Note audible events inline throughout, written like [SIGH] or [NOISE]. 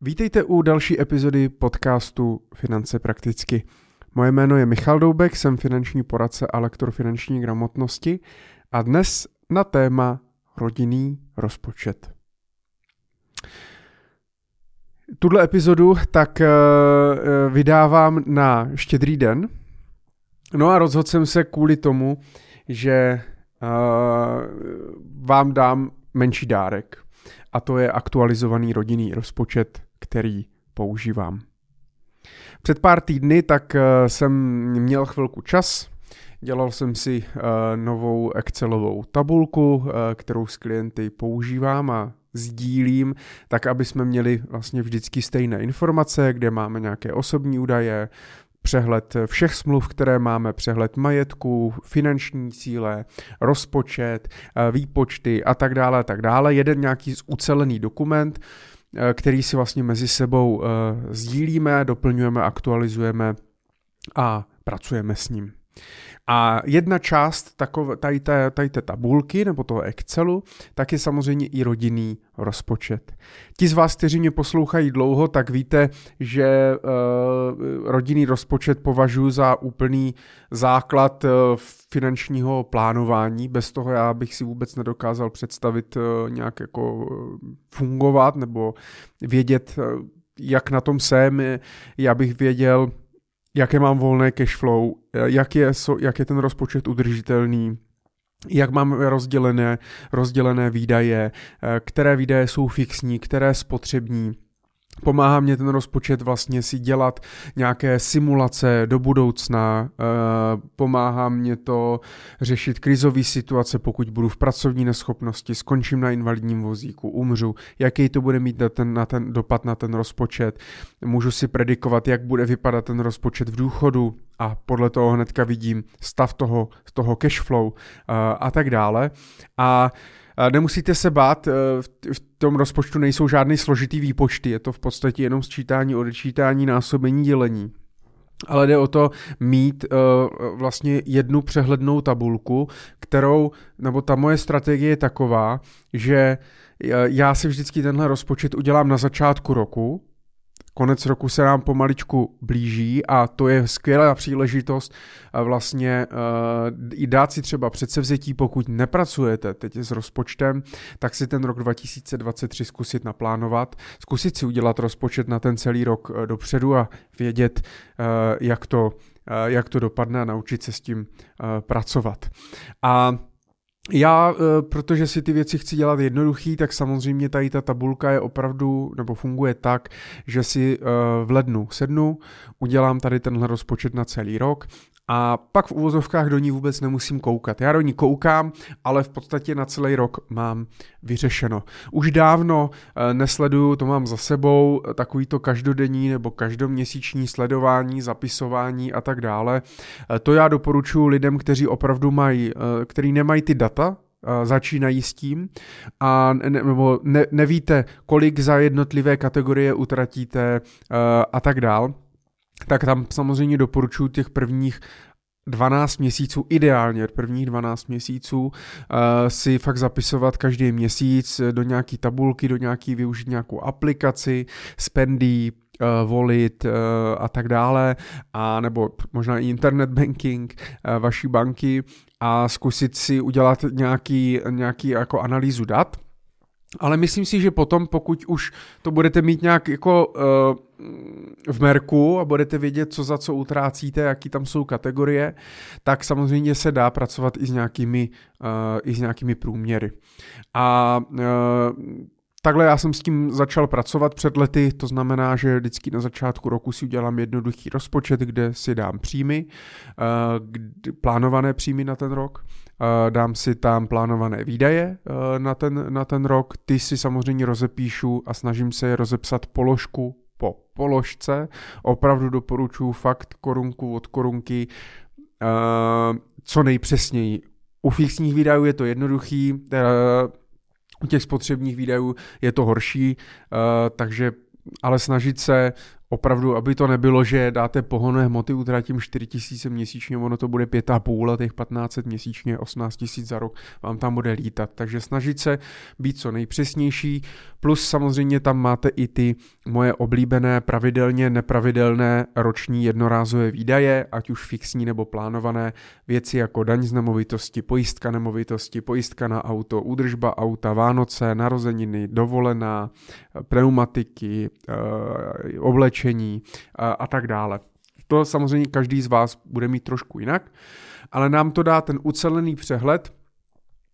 Vítejte u další epizody podcastu Finance prakticky. Moje jméno je Michal Doubek, jsem finanční poradce a lektor finanční gramotnosti a dnes na téma rodinný rozpočet. Tuhle epizodu tak uh, vydávám na štědrý den. No a rozhodl jsem se kvůli tomu, že uh, vám dám menší dárek. A to je aktualizovaný rodinný rozpočet který používám. Před pár týdny tak eh, jsem měl chvilku čas, dělal jsem si uh, novou Excelovou tabulku, uh, kterou s klienty používám a sdílím, tak aby jsme měli vlastně vždycky stejné informace, kde máme nějaké osobní údaje, přehled všech smluv, které máme, přehled majetku, finanční cíle, rozpočet, výpočty a tak dále tak dále. Jeden nějaký ucelený dokument, Eh, který si vlastně mezi sebou eh, sdílíme, doplňujeme, aktualizujeme a pracujeme s ním. A jedna část takové, tady, té, tady té tabulky nebo toho Excelu, tak je samozřejmě i rodinný rozpočet. Ti z vás, kteří mě poslouchají dlouho, tak víte, že uh, rodinný rozpočet považuji za úplný základ uh, finančního plánování. Bez toho já bych si vůbec nedokázal představit uh, nějak jako fungovat nebo vědět, jak na tom jsem. Já bych věděl, jaké mám volné cash flow, jak je, jak je ten rozpočet udržitelný, jak máme rozdělené, rozdělené výdaje, eh, které výdaje jsou fixní, které spotřební, Pomáhá mě ten rozpočet vlastně si dělat nějaké simulace do budoucna, eh, pomáhá mě to řešit krizové situace, pokud budu v pracovní neschopnosti, skončím na invalidním vozíku, umřu, jaký to bude mít na ten, na ten dopad na ten rozpočet, můžu si predikovat, jak bude vypadat ten rozpočet v důchodu a podle toho hnedka vidím stav toho, toho cash flow eh, a tak dále. A Nemusíte se bát, eh, v tom rozpočtu nejsou žádný složitý výpočty, je to v podstatě jenom sčítání, odečítání, násobení, dělení. Ale jde o to mít uh, vlastně jednu přehlednou tabulku, kterou, nebo ta moje strategie je taková, že já si vždycky tenhle rozpočet udělám na začátku roku, konec roku se nám pomaličku blíží a to je skvělá příležitost eh, vlastně uh, i dát si třeba předsevzetí, pokud nepracujete teď s rozpočtem, tak si ten rok 2023 zkusit naplánovat, zkusit si udělat rozpočet na ten celý rok uh, dopředu a vědět, jak to jak to dopadne a naučit se s tím pracovat. A já, eh, protože si ty věci chci dělat jednoduchý, tak samozřejmě tady ta tabulka je opravdu, nebo funguje tak, že si eh, v lednu sednu, udělám tady tenhle rozpočet na celý rok a pak v uvozovkách do ní vůbec nemusím koukat. Já do ní koukám, ale v podstatě na celý rok mám vyřešeno. Už dávno eh, nesleduju, to mám za sebou, takový to každodenní nebo každoměsíční sledování, zapisování a tak dále. To já doporučuji lidem, kteří opravdu mají, který nemají ty data, začínají s tím. A ne, nebo ne, nevíte, kolik za jednotlivé kategorie utratíte a tak dále tak tam samozřejmě doporučuji těch prvních 12 měsíců, ideálně prvních 12 měsíců, si fakt zapisovat každý měsíc do nějaký tabulky, do nějaký využít nějakou aplikaci, spendy, volit uh, a tak dále, a nebo možná i internet banking uh, vaší banky a zkusit si udělat nějaký, nějaký jako analýzu dat, ale myslím si, že potom, pokud už to budete mít nějak jako v merku a budete vědět, co za co utrácíte, jaký tam jsou kategorie, tak samozřejmě se dá pracovat i s nějakými, i s nějakými průměry. A Takhle já jsem s tím začal pracovat před lety, to znamená, že vždycky na začátku roku si udělám jednoduchý rozpočet, kde si dám příjmy, plánované příjmy na ten rok, dám si tam plánované výdaje na ten, na ten rok, ty si samozřejmě rozepíšu a snažím se je rozepsat položku po položce. Opravdu doporučuji fakt korunku od korunky co nejpřesněji. U fixních výdajů je to jednoduchý, u těch spotřebních výdajů je to horší, takže ale snažit se opravdu, aby to nebylo, že dáte pohonné hmoty, utratím 4 000 měsíčně, ono to bude 5,5 a těch 15 měsíčně, 18 000 za rok vám tam bude lítat. Takže snažit se být co nejpřesnější, plus samozřejmě tam máte i ty moje oblíbené pravidelně nepravidelné roční jednorázové výdaje, ať už fixní nebo plánované věci jako daň z nemovitosti, pojistka nemovitosti, pojistka na auto, údržba auta, Vánoce, narozeniny, dovolená, pneumatiky, eh, oblečení a, a tak dále. To samozřejmě každý z vás bude mít trošku jinak, ale nám to dá ten ucelený přehled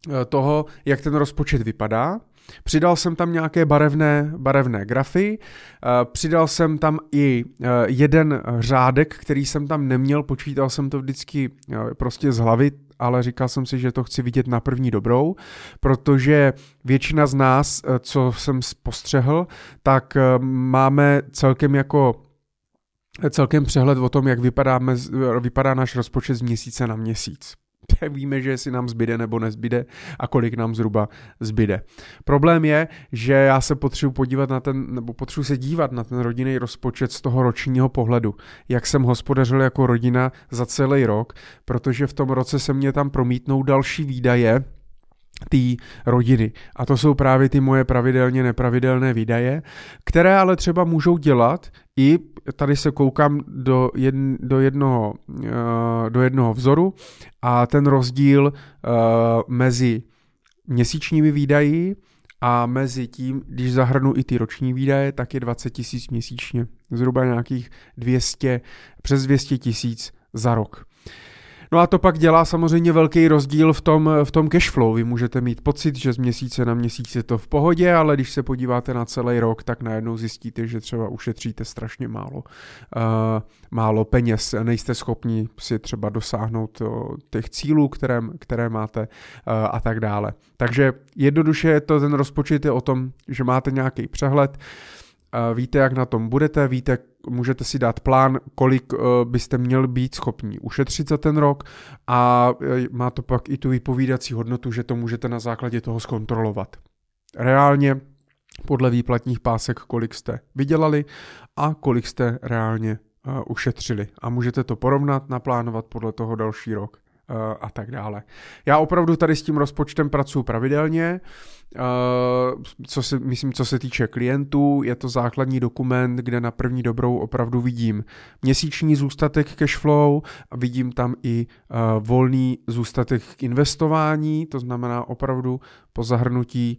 eh, toho, jak ten rozpočet vypadá. Přidal jsem tam nějaké barevné, barevné grafy, eh, přidal jsem tam i jeden řádek, který jsem tam neměl, počítal jsem to vždycky prostě z hlavy, ale říkal jsem si, že to chci vidět na první dobrou, protože většina z nás, eh, co jsem postřehl, tak eh, máme celkem jako celkem přehled o tom, jak vypadáme, vypadá náš rozpočet z měsíce na měsíc. Víme, že si nám zbyde nebo nezbyde a kolik nám zhruba zbyde. Problém je, že já se potřebuji podívat na ten, nebo potřebuji se dívat na ten rodinný rozpočet z toho ročního pohledu. Jak jsem hospodařil jako rodina za celý rok, protože v tom roce se mě tam promítnou další výdaje, té rodiny. A to jsou právě ty moje pravidelně nepravidelné výdaje, které ale třeba můžou dělat i, tady se koukám do, jedn, do, jednoho, uh, do jednoho vzoru a ten rozdíl uh, mezi měsíčními výdaji a mezi tím, když zahrnu i ty roční výdaje, tak je 20 tisíc měsíčně. Zhruba nějakých 200, přes 200 tisíc za rok. No a to pak dělá samozřejmě velký rozdíl v tom, v tom cashflow. Vy můžete mít pocit, že z měsíce na měsíc je to v pohodě, ale když se podíváte na celý rok, tak najednou zjistíte, že třeba ušetříte strašně málo, uh, málo peněz. Nejste schopni si třeba dosáhnout uh, těch cílů, které, které máte uh, a tak dále. Takže jednoduše je to ten rozpočet je o tom, že máte nějaký přehled, víte, jak na tom budete, víte, můžete si dát plán, kolik uh, byste měli být schopni ušetřit za ten rok a uh, má to pak i tu vypovídací hodnotu, že to můžete na základě toho zkontrolovat. Reálně podle výplatních pásek, kolik jste vydělali a kolik jste reálně uh, ušetřili. A můžete to porovnat, naplánovat podle toho další rok a tak dále. Já opravdu tady s tím rozpočtem pracuji pravidelně, co se, myslím, co se týče klientů, je to základní dokument, kde na první dobrou opravdu vidím měsíční zůstatek cashflow a vidím tam i volný zůstatek k investování, to znamená opravdu po zahrnutí,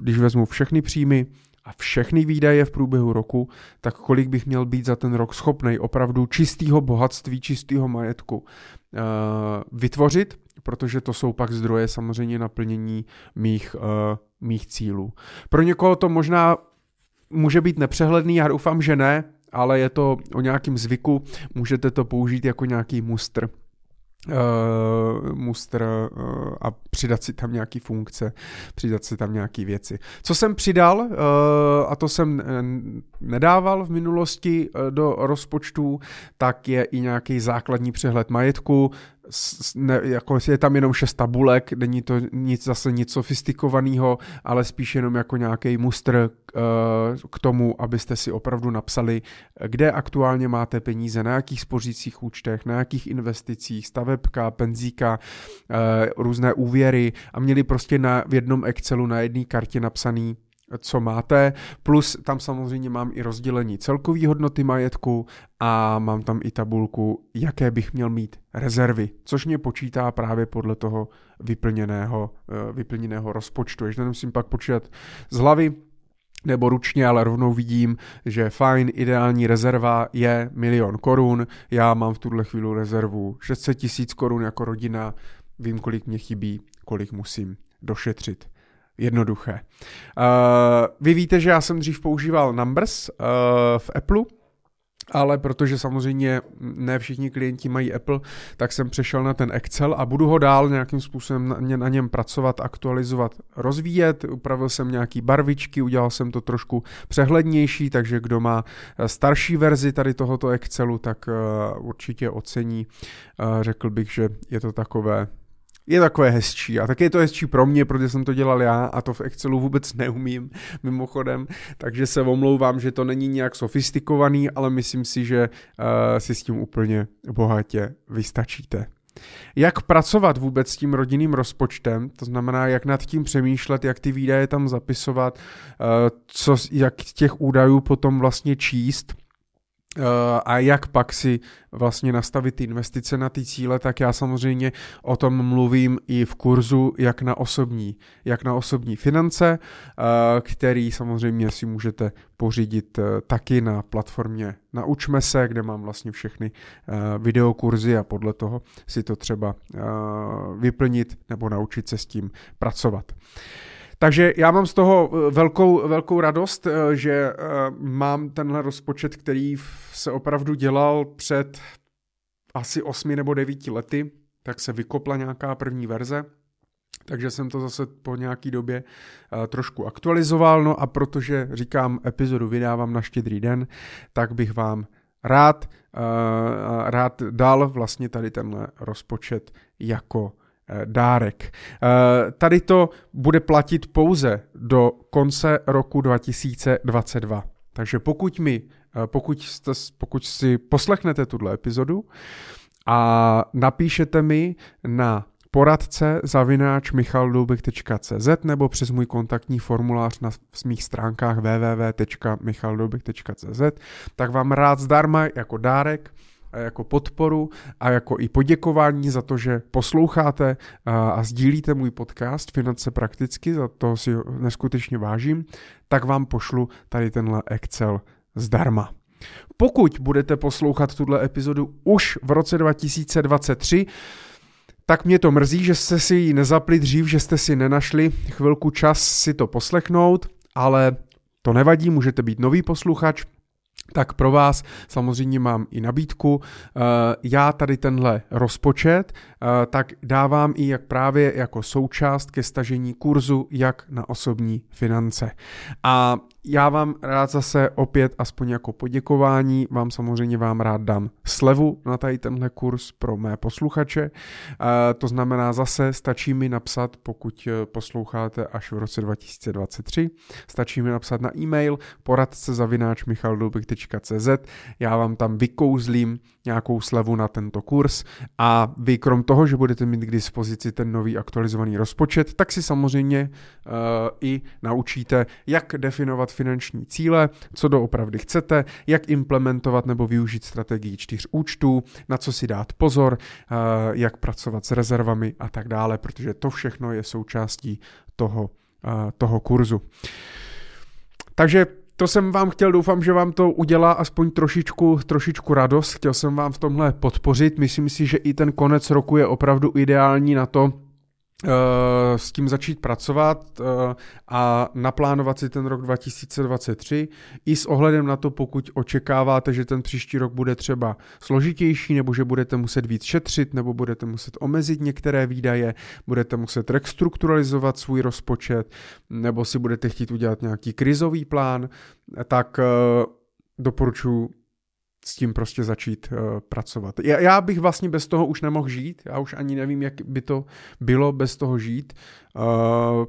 když vezmu všechny příjmy, a všechny výdaje v průběhu roku, tak kolik bych měl být za ten rok schopný opravdu čistého bohatství, čistého majetku vytvořit, protože to jsou pak zdroje samozřejmě naplnění mých, uh, mých cílů. Pro někoho to možná může být nepřehledný, já doufám, že ne, ale je to o nějakým zvyku, můžete to použít jako nějaký mustr uh, muster uh, a přidat si tam nějaký funkce, přidat si tam nějaký věci. Co jsem přidal, uh, a to jsem nedával v minulosti uh, do rozpočtu, tak je i nějaký základní přehled majetku, ne, jako je tam jenom šest tabulek, není to nic zase nic sofistikovaného, ale spíš jenom jako nějaký mustr uh, k tomu, abyste si opravdu napsali, kde aktuálně máte peníze, na jakých spořících účtech, na jakých investicích, stavebka, penzíka, uh, různé úvěry a měli prostě na, v jednom Excelu na jedné kartě napsaný co máte, plus tam samozřejmě mám i rozdělení celkové hodnoty majetku a mám tam i tabulku, jaké bych měl mít rezervy, což mě počítá právě podle toho vyplněného, eh, vyplněného rozpočtu. Ještě nemusím pak počítat z hlavy, nebo ručně, ale rovnou vidím, že fajn, ideální rezerva je milion korun, já mám v tuhle chvíli rezervu 600 tisíc korun jako rodina, vím, kolik mě chybí, kolik musím došetřit jednoduché. Uh, vy víte, že já jsem dřív používal Numbers uh, v Apple, ale protože samozřejmě ne všichni klienti mají Apple, tak jsem přešel na ten Excel a budu ho dál nějakým způsobem na, na něm pracovat, aktualizovat, rozvíjet. Upravil jsem nějaký barvičky, udělal jsem to trošku přehlednější, takže kdo má eh, starší verzi tady tohoto Excelu, tak určitě ocení. Řekl bych, že je to takové je takové hezčí. A taky je to hezčí pro mě, protože jsem to dělal já a to v Excelu vůbec [LAUGHS] neumím, mimochodem. Takže se omlouvám, že to není nějak sofistikovaný, ale myslím si, že uh, si s tím úplně bohatě vystačíte. Jak pracovat vůbec s tím rodinným rozpočtem, to znamená, jak nad tím přemýšlet, jak ty výdaje tam zapisovat, uh, co, jak těch údajů potom vlastně číst, Eh, a jak pak si vlastně nastavit ty investice na ty cíle, tak já samozřejmě o tom mluvím i v kurzu jak na osobní, jak na osobní finance, eh, který samozřejmě si můžete pořídit eh, taky na platformě Naučme se, kde mám vlastně všechny videokurzy a podle toho si to třeba vyplnit nebo naučit se s tím pracovat. Takže já mám z toho eh, velkou, velkou radost, eh, že eh, mám tenhle rozpočet, který se opravdu dělal před asi osmi nebo devíti lety, tak se vykopla nějaká první verze, takže jsem to zase po nějaký době trošku aktualizoval, no a protože říkám, epizodu vydávám na štědrý den, tak bych vám rád, rád dal vlastně tady tenhle rozpočet jako dárek. Eh, tady to bude platit pouze do konce roku 2022. Takže pokud mi, eh, pokud, jste, pokud si poslechnete tuhle epizodu a napíšete mi na poradce zavináč michaldoubek.cz nebo přes můj kontaktní formulář na mých stránkách www.michaldoubek.cz, tak vám rád zdarma jako dárek jako podporu a jako i poděkování za to, že posloucháte a sdílíte můj podcast Finance prakticky, za to si neskutečně vážím, tak vám pošlu tady tenhle Excel zdarma. Pokud budete poslouchat tuhle epizodu už v roce 2023, tak mě to mrzí, že jste si ji nezapli dřív, že jste si nenašli chvilku čas si to poslechnout, ale to nevadí, můžete být nový posluchač, tak pro vás samozřejmě mám i nabídku. Eh, já tady tenhle rozpočet eh, tak dávám i jak právě jako součást ke stažení kurzu jak na osobní finance. A já vám rád zase opět aspoň jako poděkování, vám samozřejmě vám rád dám slevu na tady tenhle kurz pro mé posluchače. E, to znamená zase stačí mi napsat, pokud eh, posloucháte až v roce 2023, stačí mi napsat na e-mail poradce zavináč já vám tam vykouzlím nějakou slevu na tento kurz a vy krom toho, že budete mít k dispozici ten nový aktualizovaný rozpočet, tak si samozřejmě uh, i naučíte, jak definovat finanční cíle, co doopravdy chcete, jak implementovat nebo využít strategii čtyř účtů, na co si dát pozor, uh, jak pracovat s rezervami a tak dále, protože to všechno je součástí toho, uh, toho kurzu. Takže to jsem vám chtěl, doufám, že vám to udělá aspoň trošičku, trošičku radost. Chtěl jsem vám v tomhle podpořit. Myslím si, že i ten konec roku je opravdu ideální na to, Eh, s tím začít pracovat eh, a naplánovat si ten rok 2023 i s ohledem na to, pokud očekáváte, že ten příští rok bude třeba složitější, nebo že budete muset víc šetřit, nebo budete muset omezit některé výdaje, budete muset restrukturalizovat svůj rozpočet, nebo si budete chtít udělat nějaký krizový plán, tak eh, doporučuji s tím prostě začít uh, pracovat. Já, já bych vlastně bez toho už nemohl žít, já už ani nevím, jak by to bylo bez toho žít. Uh,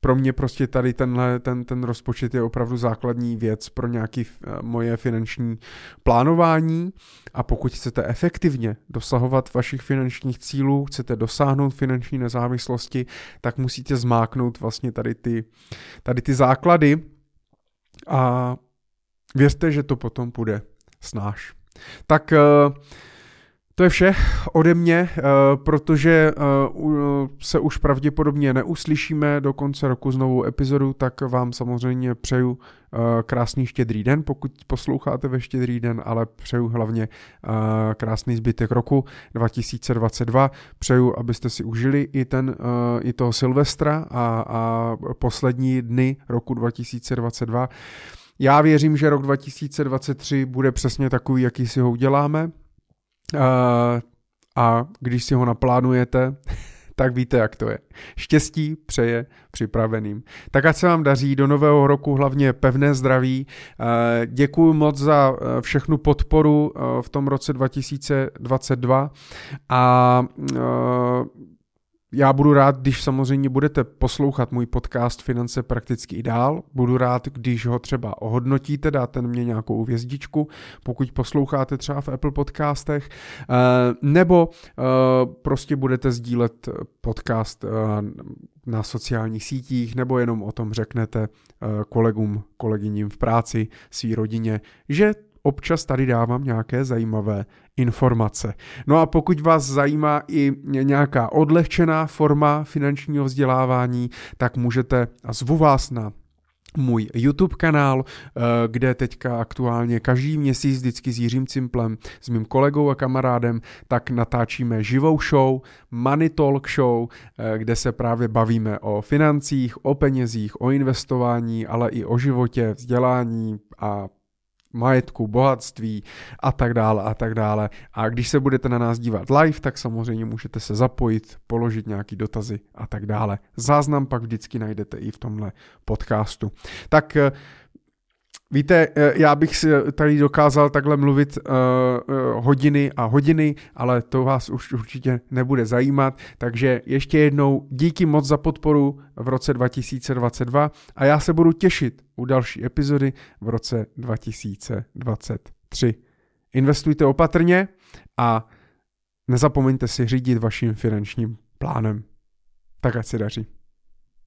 pro mě prostě tady tenhle, ten, ten rozpočet je opravdu základní věc pro nějaké uh, moje finanční plánování a pokud chcete efektivně dosahovat vašich finančních cílů, chcete dosáhnout finanční nezávislosti, tak musíte zmáknout vlastně tady ty, tady ty základy a věřte, že to potom půjde snáš. Tak eh, to je vše ode mě, eh, protože eh, se už pravděpodobně neuslyšíme do konce roku s novou epizodu, tak vám samozřejmě přeju krásný štědrý den, pokud posloucháte ve štědrý den, ale přeju hlavně krásný zbytek roku 2022. Přeju, abyste si užili i, ten, i toho Silvestra a, a poslední dny roku 2022. Já věřím, že rok 2023 bude přesně takový, jaký si ho uděláme. A když si ho naplánujete, [LAUGHS] tak víte, jak to je. Štěstí přeje připraveným. Tak ať se vám daří do nového roku hlavně pevné zdraví. Děkuji moc za e, všechnu podporu v tom roce 2022 a já budu rád, když samozřejmě budete poslouchat můj podcast Finance prakticky i dál. Budu rád, když ho třeba ohodnotíte, dáte mě nějakou hvězdičku, pokud posloucháte třeba v Apple podcastech, eh, nebo eh, prostě budete sdílet podcast eh, na sociálních sítích, nebo jenom o tom řeknete kolegům, kolegyním v práci, svý rodině, že občas tady dávám nějaké zajímavé informace. No a pokud vás zajímá i nějaká odlehčená forma finančního vzdělávání, tak můžete, a zvu vás na můj YouTube kanál, eh, kde teďka aktuálně každý měsíc vždycky s Jiřím Cimplem, s mým kolegou a kamarádem, tak natáčíme živou show, Money Talk Show, eh, kde se právě bavíme o financích, o penězích, o investování, ale i o životě, vzdělání a majetku, bohatství a tak dále a tak dále. A když se budete na nás dívat live, tak samozřejmě můžete se zapojit, položit nějaký dotazy a tak dále. Záznam pak vždycky najdete i v tomhle podcastu. Tak eh, Víte, eh, já bych si tady dokázal takhle mluvit uh, hodiny a hodiny, ale to vás už určitě nebude zajímat, takže ještě jednou díky moc za podporu v roce 2022 a já se budu těšit u další epizody v roce 2023. Investujte opatrně a nezapomeňte si řídit vaším finančním plánem. Tak ať se daří.